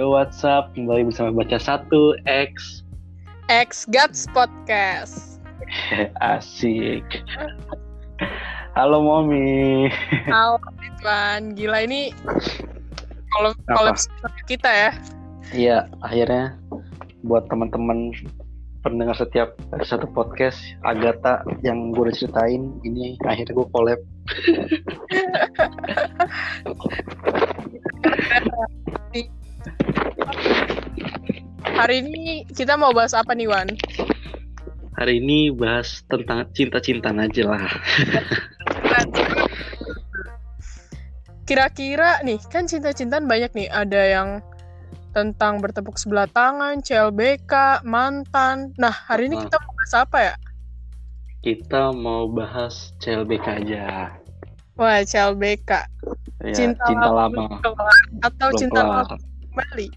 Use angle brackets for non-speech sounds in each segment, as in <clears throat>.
Yo what's up, kembali bersama Baca Satu X. X Guts Podcast. <laughs> Asik. Halo Momi. Halo Ridwan, gila ini kalau kalau kita ya. Iya, akhirnya buat teman-teman pendengar setiap satu podcast Agatha yang gue udah ceritain ini akhirnya gue collab <laughs> <laughs> Hari ini kita mau bahas apa nih Wan? Hari ini bahas tentang cinta-cintaan aja lah Kira-kira nih kan cinta-cintaan banyak nih. Ada yang tentang bertepuk sebelah tangan, CLBK, mantan. Nah hari ini kita mau bahas apa ya? Kita mau bahas CLBK aja Wah CLBK. ya, cinta, cinta, lama, kelar. atau belum cinta kelar lama kembali?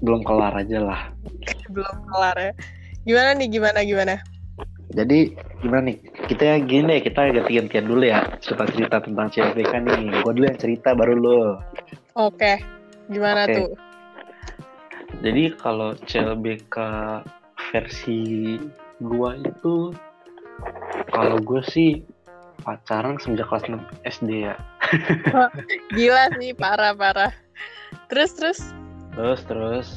belum kelar aja lah <laughs> Belum kelar ya. Gimana nih? Gimana gimana? Jadi gimana nih? Kita ya gini deh, kita ganti-gantian dulu ya cerita-cerita tentang CLBK nih. Gue dulu yang cerita baru lo. Oke. Gimana Oke. tuh? Jadi kalau CLBK versi gua itu kalau gue sih pacaran semenjak kelas 6 SD ya. <laughs> Gila sih, parah parah. Terus terus. Terus terus.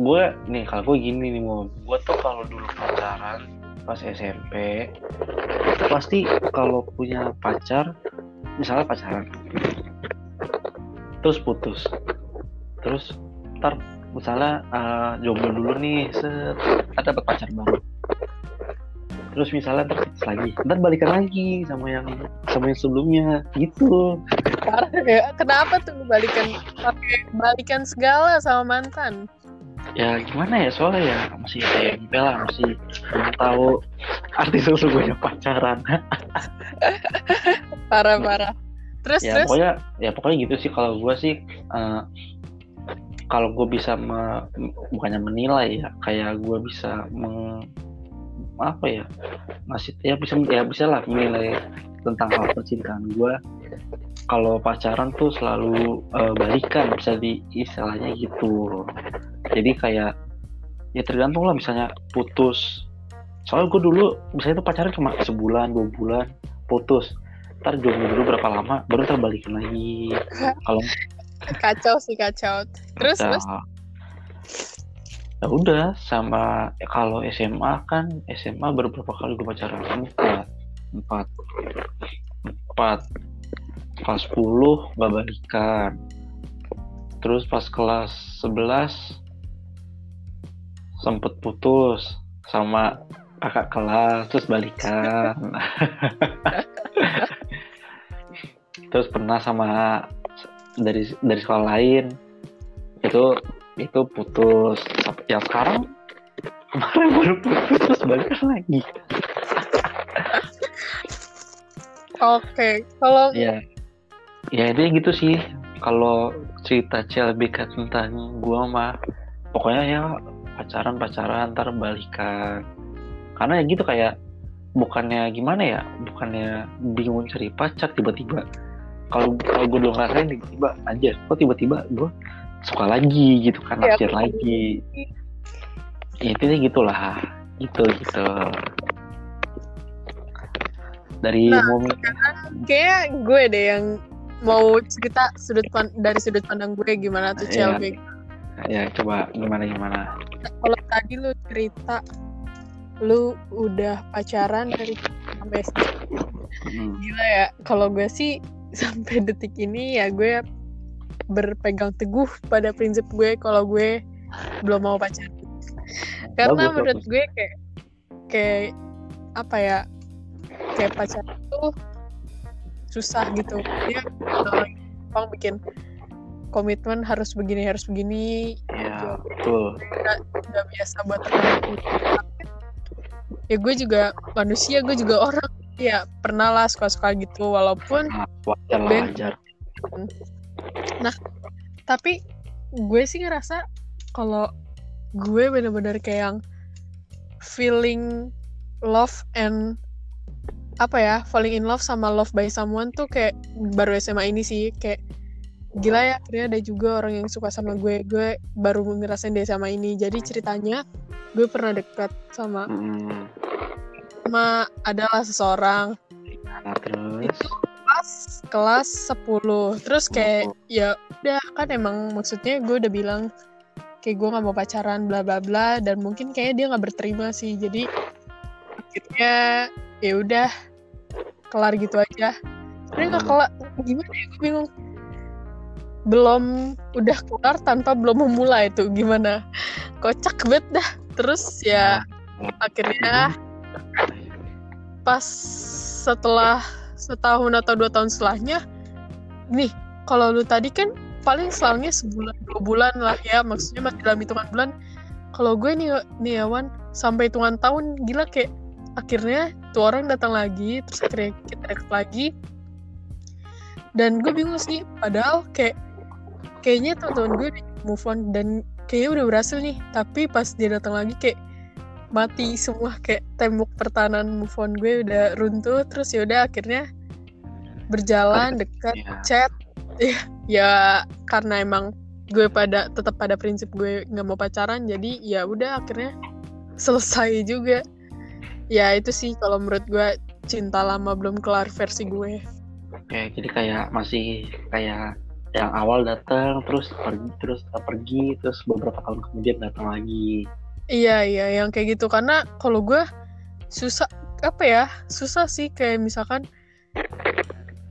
Gue nih kalau gue gini nih mau gue tuh kalau dulu pacaran pas SMP pasti kalau punya pacar misalnya pacaran. Terus putus. Terus ntar misalnya eh, jomblo dulu nih set. Ada dapat pacar baru. Terus misalnya putus lagi. Ntar balikan lagi sama yang sama yang sebelumnya. Gitu Parah ya. Kenapa tuh balikan balikan segala sama mantan? ya gimana ya soalnya ya masih SMP lah masih belum tahu arti sesungguhnya pacaran <laughs> Parah parah. Terus ya terus. pokoknya ya pokoknya gitu sih kalau gue sih eh, kalau gue bisa me- bukannya menilai ya kayak gue bisa meng apa ya masih ya bisa ya bisa lah menilai tentang hal percintaan gue kalau pacaran tuh selalu eh, balikan bisa di istilahnya gitu. Jadi kayak ya tergantung lah misalnya putus. Soalnya gue dulu misalnya tuh pacaran cuma sebulan dua bulan putus. Ntar jomblo dulu berapa lama baru ntar balikan lagi. Kalau <laughs> Kacau sih kacau. Terus ya, terus. ya udah sama ya kalau SMA kan SMA baru berapa kali gue pacaran? Empat. Empat. Empat kelas 10 gak balikan. Terus pas kelas 11 sempet putus sama kakak kelas terus balikan. <laughs> Terus pernah sama dari dari sekolah lain. Itu itu putus. Yang sekarang kemarin baru putus terus balikan lagi. Oke. Kalau ya ya dia gitu sih. Kalau cerita CLBK tentang gua mah pokoknya ya pacaran pacaran ntar balikan. Karena ya gitu kayak bukannya gimana ya bukannya bingung cari pacar tiba-tiba kalau kalau gue belum ngerasain tiba-tiba aja kok tiba-tiba gue suka lagi gitu kan Ya, naksir lagi. ya, intinya gitulah. Gitu gitu. Dari Nah, momen kayak gue deh yang mau cerita sudut pan- dari sudut pandang gue gimana tuh Iya. CLBK. ya coba gimana gimana Kalau tadi lu cerita lu udah pacaran dari sampai. Hmm. Gila ya, kalau gue sih <laughs> sampai detik ini ya gue berpegang teguh pada prinsip gue kalau gue belum mau pacaran. Karena Bagus, menurut bagus. gue kayak kayak apa ya? Kayak pacaran tuh susah gitu. Dia orang bikin komitmen harus begini harus begini. Ya betul. Udah biasa buat ya gue juga manusia gue juga orang. Ya pernah lah suka-suka gitu walaupun nah, wajar lah wajar. Tapi gue sih ngerasa kalau gue bener-bener kayak yang feeling love and apa ya falling in love sama love by someone tuh kayak baru SMA ini sih kayak gila ya akhirnya ada juga orang yang suka sama gue gue baru ngerasain dia sama ini. Jadi ceritanya gue pernah dekat sama Hmm. sama adalah seseorang. Nah, terus? Itu pas kelas 10 terus kayak Oh. ya udah kan emang maksudnya gue udah bilang kayak gue nggak mau pacaran bla bla bla dan mungkin kayaknya dia nggak berterima sih. Jadi akhirnya ya udah kelar gitu aja. Tapi nggak kelar. Gimana ya? Gue bingung. Belum udah kelar tanpa belum memulai itu gimana? Kocak banget dah. Terus ya akhirnya pas setelah setahun atau dua tahun setelahnya nih kalau lu tadi kan paling selangnya sebulan dua bulan lah ya. Maksudnya masih dalam hitungan bulan. Kalau gue nih nih Awan sampai hitungan tahun gila kayak akhirnya tuh orang datang lagi terus akhirnya kita deket lagi. Dan gue bingung sih padahal kayak kayaknya teman-teman gue move on dan kayaknya udah berhasil nih. Tapi pas dia datang lagi kayak mati semua kayak tembok pertahanan move on gue udah runtuh. Terus ya udah akhirnya berjalan dekat ya. chat. Ya ya karena emang gue pada tetap pada prinsip gue nggak mau pacaran jadi ya udah akhirnya selesai juga ya itu sih kalau menurut gue cinta lama belum kelar versi gue Oke, jadi kayak masih kayak yang awal datang terus pergi terus pergi terus beberapa tahun kemudian datang lagi. iya iya yang kayak gitu karena kalau gue susah apa ya susah sih kayak misalkan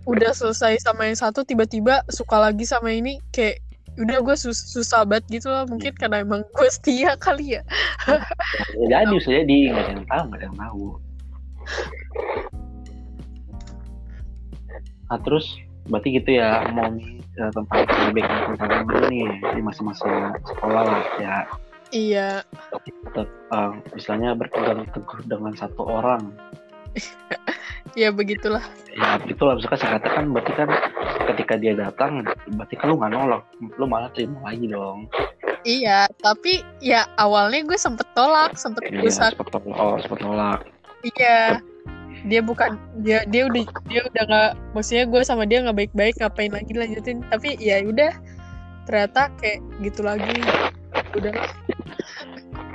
udah selesai sama yang satu tiba-tiba suka lagi sama ini kayak udah gue sus susah banget gitu loh mungkin karena emang gue setia kali ya. Ya, jadi bisa jadi nggak ada yang tahu nggak ada yang tahu. Nah terus berarti gitu ya mau eh, tentang kebaikan tentang dulu nih di masa-masa sekolah lah ya. Iya. Tetap eh, istilahnya berpegang teguh dengan satu orang. <laughs> Ya begitulah. Ya itulah misalkan saya katakan berarti kan ketika dia datang berarti kan lu nggak nolak. Lu malah terima lagi dong. Iya tapi ya awalnya gue sempet tolak sempet iya berusaha. seperti oh seperti nolak. Iya. Dia bukan dia dia udah dia udah nggak maksudnya gue sama dia nggak baik-baik ngapain lagi lanjutin? Tapi ya udah ternyata kayak gitu lagi. Udah.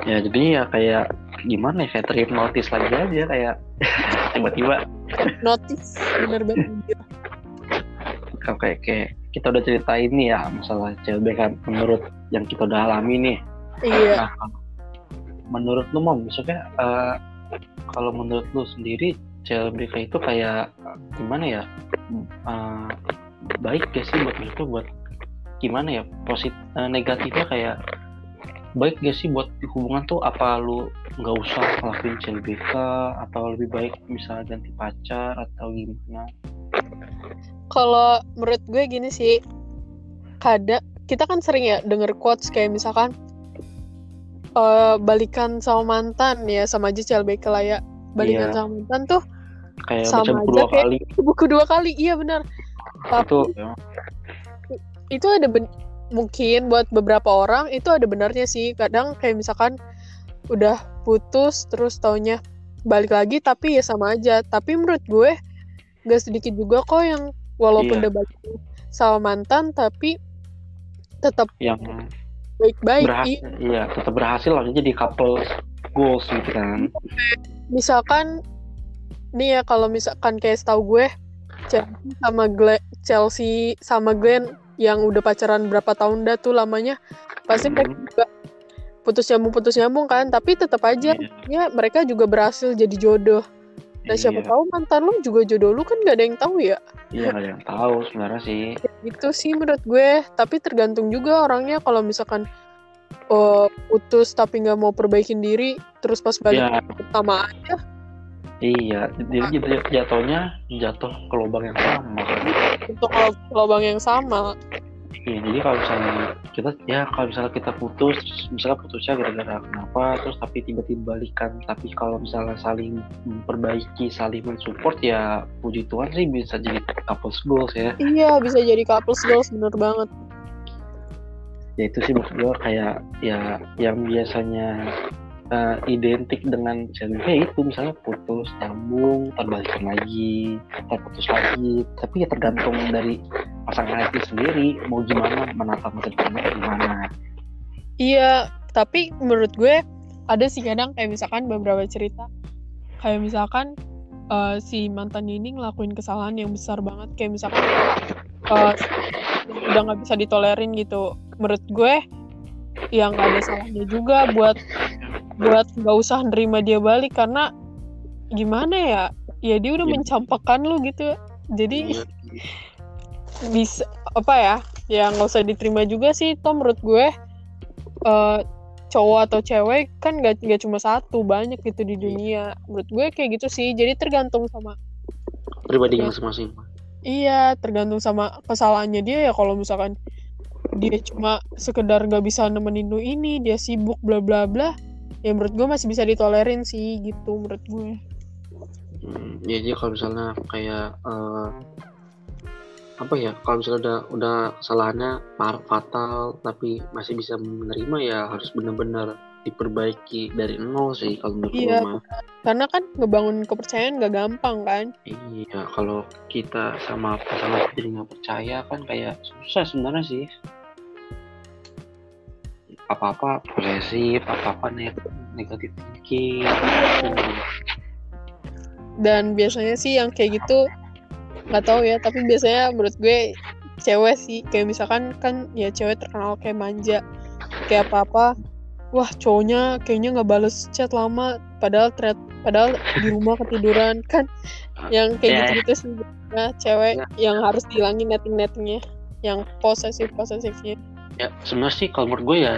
Ya jadinya ya kayak gimana ya kayak terhipnotis lagi aja kayak <laughs> tiba-tiba. Notice bener banget kayak kayak kita udah cerita ini ya masalah CLBK menurut yang kita udah alami nih. Iya. Nah menurut lu mau maksudnya eh, kalau menurut lu sendiri CLBK itu kayak gimana ya? Eh, baik gak sih buat itu buat gimana ya? Posit eh, negatifnya kayak baik gak sih buat hubungan tuh? Apa lu nggak usah ngelakuin CLBK atau lebih baik misalnya ganti pacar atau gimana kalau menurut gue gini sih kadang kita kan sering ya denger quotes kayak misalkan eh, balikan sama mantan ya sama aja CLBK lah ya. Balikan Iya. sama mantan tuh kayak Sama baca buku aja dua kayak- kali. <laughs> buku dua kali iya benar. Tapi itu ya, itu ada ben- mungkin buat beberapa orang itu ada benarnya sih. Kadang kayak misalkan udah putus terus taunya balik lagi tapi ya sama aja. Tapi menurut gue gak sedikit juga kok yang walaupun Iya. udah balik sama mantan tapi tetap yang baik-baik Iya, iya tetap berhasil lah jadi couple goals gitu kan. Misalkan nih ya kalau misalkan kayak setahu gue Chelsea sama Glenn, Chelsea sama Glenn yang udah pacaran berapa tahun dah tuh lamanya pasti mereka Hmm, juga putus nyambung putus nyambung kan tapi tetap aja iya, ya mereka juga berhasil jadi jodoh siapa iya. tahu mantan lu juga jodoh lu kan gak ada yang tahu ya? Iya nggak ada yang tahu sebenarnya sih. Itu sih menurut gue. Tapi tergantung juga orangnya. Kalau misalkan oh, putus tapi nggak mau perbaikin diri terus pas balik Iya. sama aja. Iya jadi jat- jatuhnya jatuh ke lubang yang sama. Untuk lo- lubang yang sama Iya, jadi kalau misalnya kita ya kalau misalnya kita putus, misalnya putusnya gara-gara kenapa, terus tapi tiba-tiba balikan, tapi kalau misalnya saling memperbaiki, saling mensupport ya puji Tuhan sih bisa jadi couples goals ya. iya bisa jadi couples goals bener banget Ya itu sih maksud gue kayak ya yang biasanya eh, identik dengan CLB itu misalnya putus, nyambung, terbalikan lagi, terputus lagi, tapi ya tergantung dari pasangan itu sendiri mau gimana menata masa depannya gimana. Iya, tapi menurut gue ada sih kadang kayak misalkan beberapa cerita. Kayak misalkan eh, si mantan ini ngelakuin kesalahan yang besar banget. Kayak misalkan eh, udah nggak bisa ditolerin gitu. Menurut gue yang nggak ada salahnya juga buat buat nggak usah nerima dia balik karena gimana ya? Ya dia udah Iya. mencampakkan lu gitu. Jadi Iya. <laughs> bisa apa ya ya nggak usah diterima juga sih toh menurut gue eh cowok atau cewek kan gak, nggak cuma satu banyak gitu di dunia menurut gue kayak gitu sih jadi tergantung sama pribadi Iya. masing-masing iya tergantung sama kesalahannya dia ya kalau misalkan dia cuma sekedar gak bisa nemenin lu ini dia sibuk bla bla bla ya menurut gue masih bisa ditolerin sih gitu menurut gue Hmm, ya jadi kalau misalnya kayak eh, apa ya kalau misalnya udah udah kesalahannya par- fatal tapi masih bisa menerima ya harus benar-benar diperbaiki dari nol sih kalau menurut Iya. gue karena kan ngebangun kepercayaan gak gampang kan Iya, kalau kita sama pasangan jadi nggak percaya kan kayak susah sebenarnya sih. Apa-apa posesif, apa-apa ne- negatif thinking. dan biasanya sih yang kayak gitu nggak tahu ya tapi biasanya menurut gue cewek sih. Kayak misalkan kan ya cewek terkenal kayak manja kayak apa apa wah cowoknya kayaknya nggak bales chat lama padahal thread padahal di rumah ketiduran. <laughs> Kan yang Ya, kayak ya. gitu gitu sih nah cewek yang harus dihilangin netting nettingnya yang posesif posesifnya Ya sebenarnya sih kalau menurut gue ya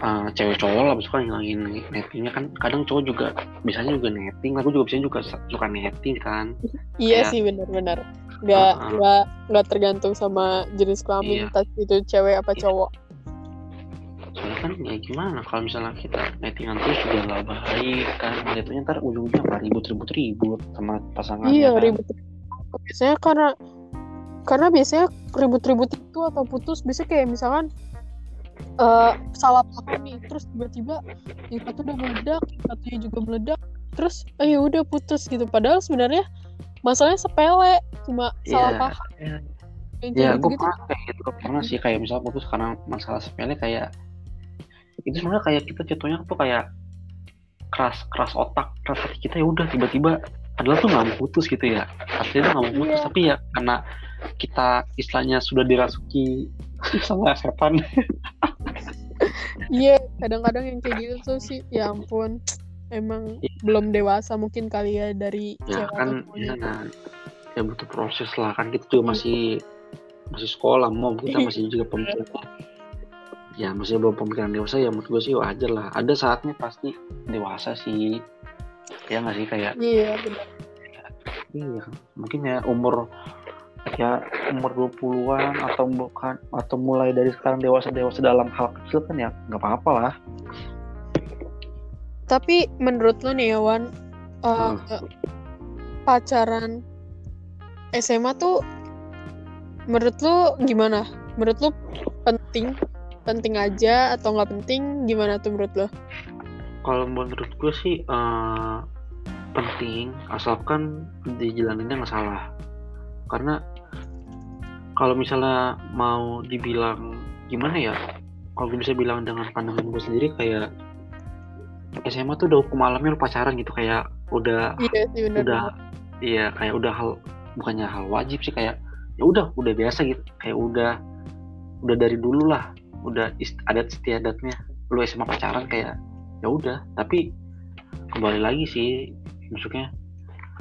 uh, cewek cowok lah suka ngilangin nettingnya kan kadang cowok juga biasanya juga netting, aku juga biasanya juga suka netting kan. iya Kayak- sih benar-benar nggak Uh-uh. nggak nggak tergantung sama jenis kelamin Iya. entah itu cewek apa Iya. cowok Soalnya kan ya gimana kalau misalnya kita nettingan terus juga nggak baik kan, jatuhnya ntar ujungnya apa ribut-ribut ribut sama pasangannya. Iya kan. ribut. Biasanya karena karena biasanya ribut-ribut itu atau putus biasanya kayak misalkan eh salah paham nih terus tiba-tiba yang satu udah meledak yang satunya juga meledak terus oh ya udah putus gitu padahal sebenarnya masalahnya sepele cuma salah Iya. paham yang Ya, gue pernah kayak gitu. Pernah sih kayak misalnya putus karena masalah sepele kayak itu sebenarnya kayak kita jatuhnya tuh kayak keras keras otak keras hati kita ya udah tiba-tiba adalah tuh nggak mau putus gitu ya aslinya tuh nggak mau putus Iya. tapi ya karena kita istilahnya sudah dirasuki sama setan. Iya kadang-kadang yang kayak gitu tuh sih ya ampun. Emang Iya. belum dewasa mungkin kali ya dari ya kan ya, nah, ya butuh proses lah. Kan kita juga masih masih sekolah mau kita masih juga pemikiran. Ya masih belum pemikiran dewasa ya menurut gue sih wajar lah. Ada saatnya pasti dewasa sih. Ya nggak sih kayak iya benar. Iya mungkin ya umur ya umur 20-an atau bukan atau mulai dari sekarang dewasa dewasa dalam hal kecil kan ya nggak apa-apa lah Tapi menurut lo nih Wan, uh, pacaran SMA tuh menurut lo gimana? Menurut lo penting? Penting aja atau nggak penting? Gimana tuh menurut lo? kalau menurut gue sih eh, penting asalkan dijalaninnya nggak salah karena kalau misalnya mau dibilang gimana ya kalau gue bisa bilang dengan pandangan gue sendiri kayak SMA tuh udah hukum alamnya lu pacaran gitu kayak udah Iya sih benar. udah iya kayak udah hal bukannya hal wajib sih kayak ya udah udah biasa gitu kayak udah udah dari dulu lah udah ist- adat istiadatnya lu SMA pacaran kayak ya udah tapi kembali lagi sih maksudnya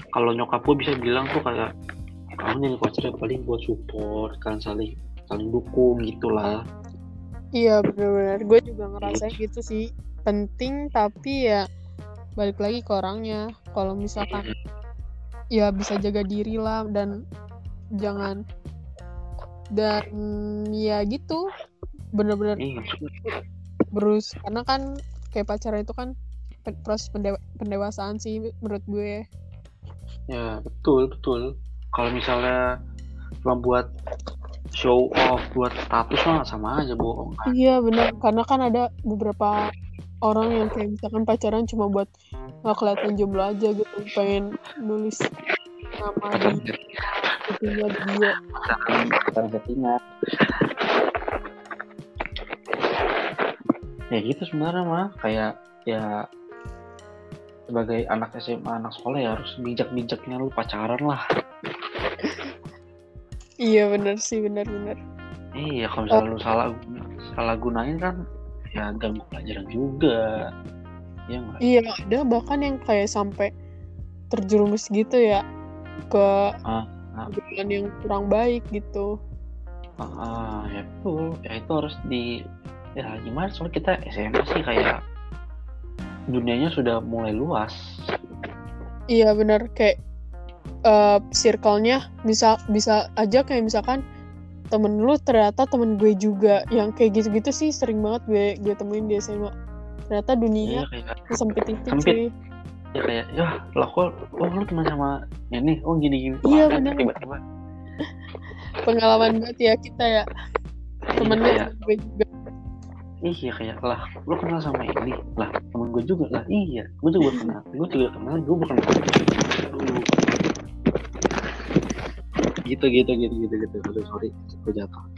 kalau nyokap gue bisa bilang tuh kayak kamu jadi pacar paling buat support kan saling saling dukung gitulah. Iya benar-benar. Gue juga ngerasain gitu sih. Penting tapi ya balik lagi ke orangnya. Kalau misalkan ya bisa jaga diri lah dan jangan dan ya gitu. Bener-bener iya berus karena kan kayak pacaran itu kan proses pendewa- pendewasaan sih menurut gue. Ya betul betul kalau misalnya cuma buat show off buat status mah sama aja bohong. Kan iya benar karena kan ada beberapa orang yang kayak misalkan pacaran cuma buat nggak kelihatan jomblo aja gitu pengen nulis nama di itu punya dia. Bukan settingan. Ya gitu sebenarnya mah. Kayak ya sebagai anak SMA anak sekolah ya harus bijak-bijaknya lu pacaran lah iya bener sih bener bener iya kalau misalnya lu salah salah gunain kan ya ganggu pelajaran juga. Ya nggak? Iya ada bahkan yang kayak sampai terjerumus gitu ya ke Ah, ah. yang kurang baik gitu. Ah, ah, ya betul ya itu harus di ya gimana? Soalnya kita SMA sih kayak dunianya sudah mulai luas. Iya bener kayak eh circle-nya bisa bisa aja kayak misalkan temen lu ternyata temen gue juga yang kayak gitu-gitu sih sering banget gue gue temuin di SMA ternyata ya dunia kayak sempit itu Sempit. sih ya kayak ya lah kok oh lu teman sama ini? Oh gini gini Iya, bener. tiba-tiba. Pengalaman banget ya kita ya. Temen lu kayak gue juga. Iya kayak lah lu kenal sama ini? Lah temen gue juga? Lah iya gue juga kenal. Gue juga kenal gue bukan. Gitu gitu gitu gitu gitu. Aduh sorry gue jatuh. <laughs>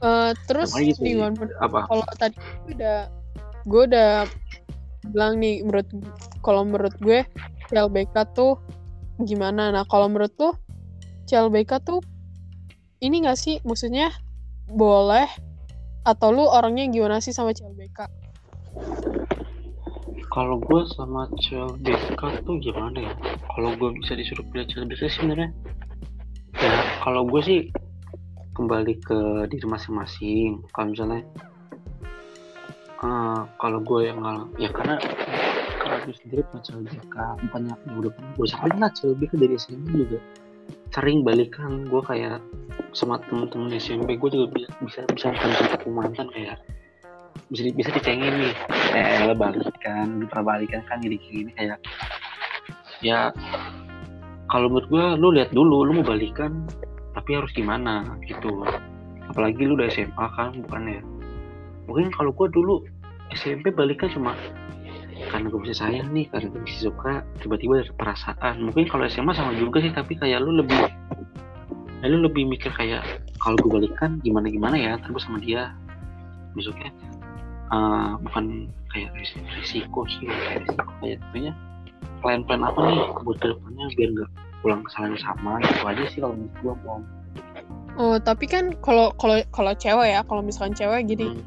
Eh, terus gitu nih apa? kalau tadi gue udah gue udah bilang nih menurut kalau menurut gue CLBK tuh gimana? Nah kalau menurut tuh CLBK tuh ini gak sih? Maksudnya boleh atau lu orangnya gimana sih sama CLBK kalau gue sama CLBK tuh gimana ya? Kalau gue bisa disuruh pilih CLBK sebenarnya? Ya kalau gue sih kembali ke diri masing-masing. Kalau misalnya eh, kalau gue yang ngal- ya karena kalau gue sendiri punya CLBK banyak yang udah gue salah lah. CLBK dari SMP juga sering balikan. Gue kayak sama temen-temen SMP gue juga bi- bisa bisa bisa mantan kayak bisa di- bisa dicengin nih. Eh lo balikan pernah balikan kan gini gini kayak. Ya kalau menurut gue lu lihat dulu lu mau balikan tapi harus gimana gitu. Apalagi lu udah SMA kan bukan ya? Mungkin kalau gue dulu SMP balikan cuma karena gue bisa sayang nih karena gue bisa suka tiba-tiba ada perasaan. Mungkin kalau SMA sama juga sih tapi kayak lu lebih lu lebih mikir kayak kalau gue balikan gimana gimana ya terus sama dia besoknya eh, bukan kayak ris- risiko sih kayak risiko kayak punya plan-plan apa nih buat ke depannya biar nggak pulang kesalahan sama gitu aja sih kalau menurut gue om oh tapi kan kalau kalau kalau cewek ya kalau misalkan cewek gini Hmm.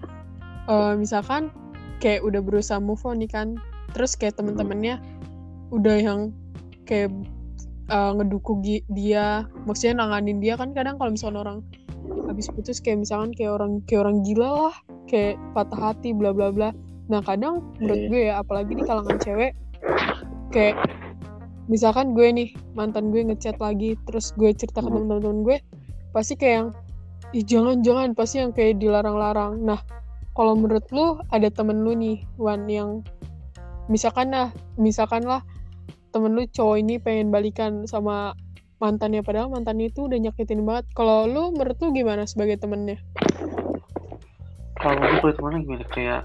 eh, misalkan kayak udah berusaha move on nih kan terus kayak temen-temennya udah yang kayak eh, ngedukung dia maksudnya nanganin dia kan kadang kalau misalkan orang habis putus kayak misalkan kayak orang kayak orang gila lah kayak patah hati bla bla bla nah kadang menurut Iya. gue ya apalagi di kalangan cewek kayak misalkan gue nih mantan gue ngechat lagi terus gue cerita ke Hmm. temen-temen gue pasti kayak yang ih jangan jangan pasti yang kayak dilarang-larang nah kalau menurut lu ada temen lu nih Wan yang misalkan lah misalkan lah temen lu cowok ini pengen balikan sama mantannya padahal mantannya itu udah nyakitin banget. Kalau lu menurut lu gimana sebagai temennya? Kalau gue boleh temannya gimana? Kayak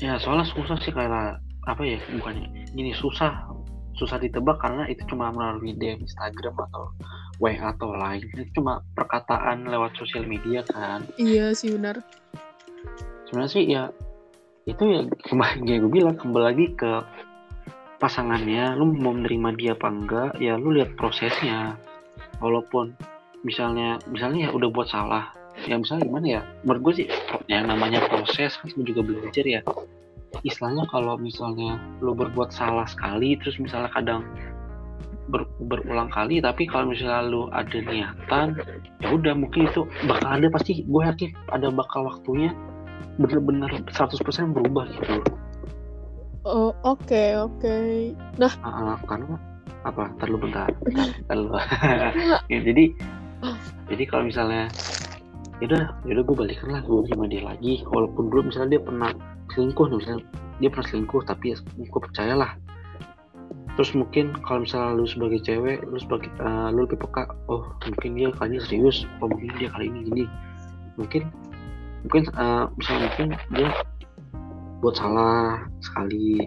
ya soalnya susah sih kayak apa ya bukannya gini susah. Susah ditebak karena itu cuma melalui DM Instagram atau WA atau lain. Itu cuma perkataan lewat sosial media kan. Iya sih benar. Sebenarnya sih ya itu ya kembali gue bilang kembali lagi ke pasangannya lu mau menerima dia apa enggak ya lu lihat prosesnya. Walaupun misalnya misalnya ya udah buat salah ya misalnya gimana ya? Menurut gue sih yang namanya proses kan semua juga belajar ya. Istilahnya kalau misalnya lu berbuat salah sekali terus misalnya kadang ber- berulang kali tapi kalau misalnya lu ada niatan ya udah mungkin itu bakal ada pasti gue yakin ada bakal waktunya bener-bener 100% berubah gitu oh oke oke. Nah. Ah, ah, karena apa? Terlalu <laughs> bentar bentar, terlalu <laughs> ya, jadi jadi kalau misalnya yaudah yaudah gue balikan lah gue sama dia lagi. Walaupun dulu misalnya dia pernah selingkuh misalnya dia pernah selingkuh tapi ya gue percayalah terus mungkin kalau misalnya lu sebagai cewek lu sebagai eh, lu lebih peka oh mungkin dia kali ini serius oh mungkin dia kali ini gini. Mungkin mungkin eh, misalnya mungkin dia buat salah sekali.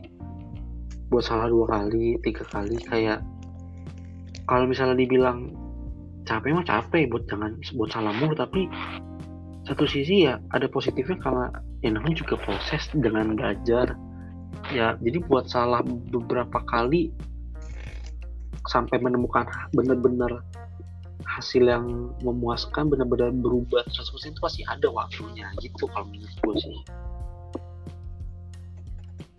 Buat salah dua kali tiga kali kayak kalau misalnya dibilang capek mah capek buat jangan buat salah mulu tapi satu sisi ya ada positifnya karena ya namanya juga proses dengan belajar. Ya jadi buat salah beberapa kali sampai menemukan benar-benar hasil yang memuaskan benar-benar berubah 100% itu pasti ada waktunya gitu kalau menurut gue sih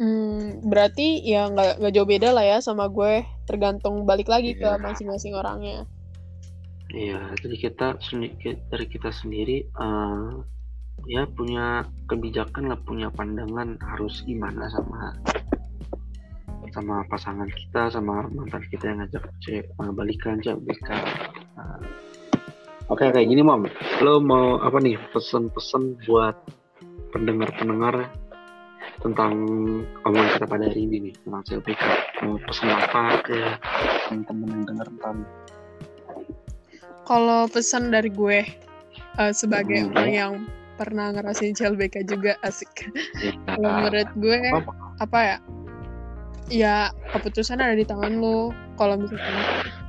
Hmm, berarti ya nggak nggak jauh beda lah ya sama gue tergantung balik lagi ke Iya. masing-masing orangnya Iya, jadi kita dari kita sendiri eh, ya punya kebijakan lah, punya pandangan harus gimana sama sama pasangan kita, sama mantan kita yang ngajak cek balikan cek balikan. Nah, Oke kayak gini mom, lo mau apa nih pesan-pesan buat pendengar-pendengar tentang omongan kita pada hari ini nih tentang CLPK mau pesan apa ke teman-teman yang dengar tentang kalau pesan dari gue eh, sebagai Hmm, orang ya. yang pernah ngerasain CLBK juga asik. Ya, <laughs> menurut gue apa? apa ya? Ya keputusan ada di tangan lo. Kalau misalkan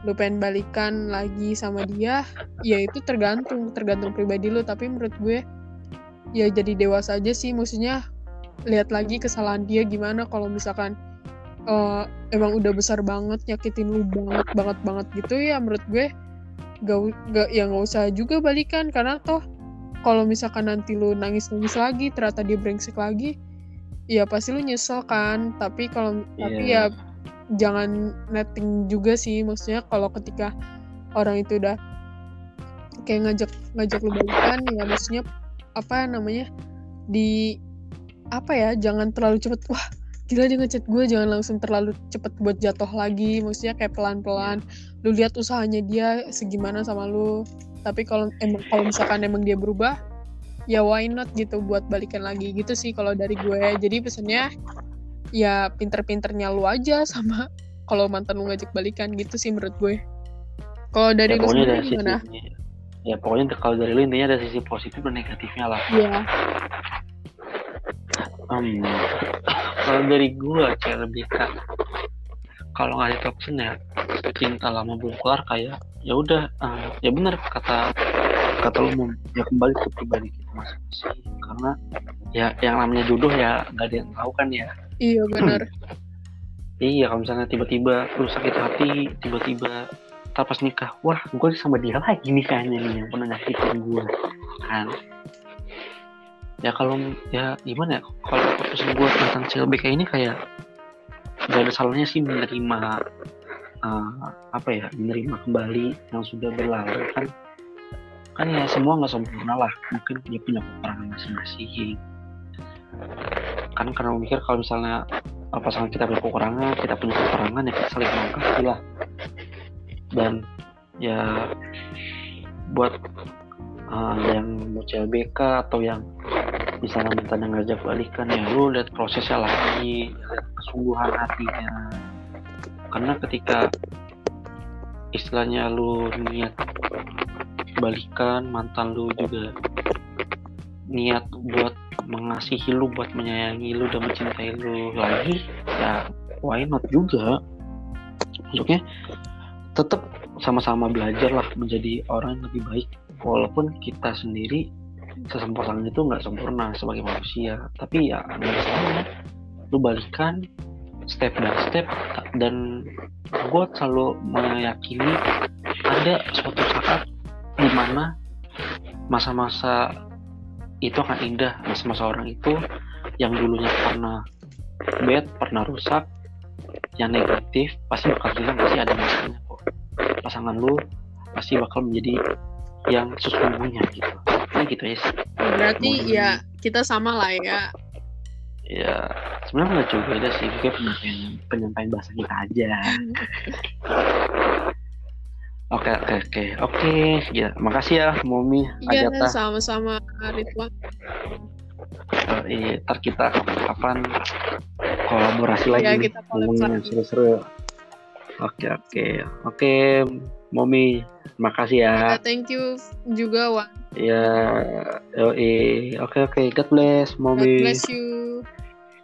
lo pengen balikan lagi sama dia ya itu tergantung tergantung pribadi lo. Tapi menurut gue ya jadi dewasa aja sih. Maksudnya lihat lagi kesalahan dia gimana kalau misalkan eh, emang udah besar banget nyakitin lu banget banget banget gitu ya menurut gue gak, gak ya nggak usah juga balikan. Karena toh kalau misalkan nanti lu nangis nangis lagi ternyata dia brengsek lagi ya pasti lu nyesel kan. Tapi kalau tapi Iya. ya jangan netting juga sih. Maksudnya kalau ketika orang itu udah kayak ngajak ngajak lu balikan ya maksudnya apa namanya di apa ya jangan terlalu cepet. Wah gila dia ngechat gue jangan langsung terlalu cepet buat jatuh lagi. Maksudnya kayak pelan pelan lu lihat usahanya dia segimana sama lu. Tapi kalau emang kalau misalkan emang dia berubah ya why not gitu buat balikan lagi. Gitu sih kalau dari gue. Jadi pesannya ya pinter-pinternya lu aja sama <laughs> kalau mantan lu ngajak balikan. Gitu sih menurut gue. Kalau dari ya, lu pokoknya sendiri sisi gimana? ya pokoknya kalau dari lu intinya ada sisi positif dan negatifnya lah. Ya Hmm, kalau dari gua kayak lebih ke kalau nggak ada option ya cinta lama belum kelar kayak ya udah eh, ya benar kata kata lu Mom, ya kembali ke pribadi kita masing-masing. Karena ya yang namanya jodoh ya nggak ada yang tahu kan ya. Iya benar <clears throat> iya kalau misalnya tiba-tiba lu sakit hati tiba-tiba pas nikah wah gue sama dia lagi nih kayaknya nih yang pernah nyakitin gue kan ya kalau ya gimana ya kalau keputusan gue tentang CLBK ini kayak gak ada salahnya sih menerima eh, apa ya menerima kembali yang sudah berlalu kan. Kan ya semua nggak sempurna lah mungkin dia punya kekurangan masing-masing. Kan karena mikir kalau misalnya uh, pasangan kita punya kekurangan kita punya kekurangan ya kita saling melengkapi lah. Dan ya buat uh, yang mau CLBK atau yang misalnya minta ngajak balikan ya lu lihat prosesnya lagi lihat kesungguhan hatinya. Karena ketika istilahnya lu niat balikan mantan lu juga niat buat mengasihi lu buat menyayangi lu dan mencintai lu lagi ya why not juga? Maksudnya tetap sama-sama belajar lah menjadi orang yang lebih baik walaupun kita sendiri sesempurna itu nggak sempurna sebagai manusia. Tapi ya ada salahnya lu balikan step by step dan gue selalu meyakini ada suatu saat di mana masa-masa itu akan indah. Masa-masa orang itu yang dulunya pernah bad pernah rusak yang negatif pasti bakal hilang pasti ada masanya kok. Pasangan lu pasti bakal menjadi yang sesungguhnya gitu. Nah gitu ya sih berarti Mau- ya kita sama lah ya. Ya sebenarnya nggak juga beda sih. Kayak penyampaian penyampaian bahasa kita aja. <laughs> Oke oke oke. Oke ya makasih ya Momi iya sama-sama Ridwan. Eh, iya, ntar kita kapan kolaborasi lagi ya nih. kita ngomongin yang kolaborasi seru-seru oke oke. Oke Momi makasih ya. Ya, thank you juga Wan. Ya yoi. oke oke. God bless God Momi bless you.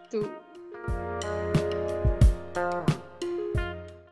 Tuh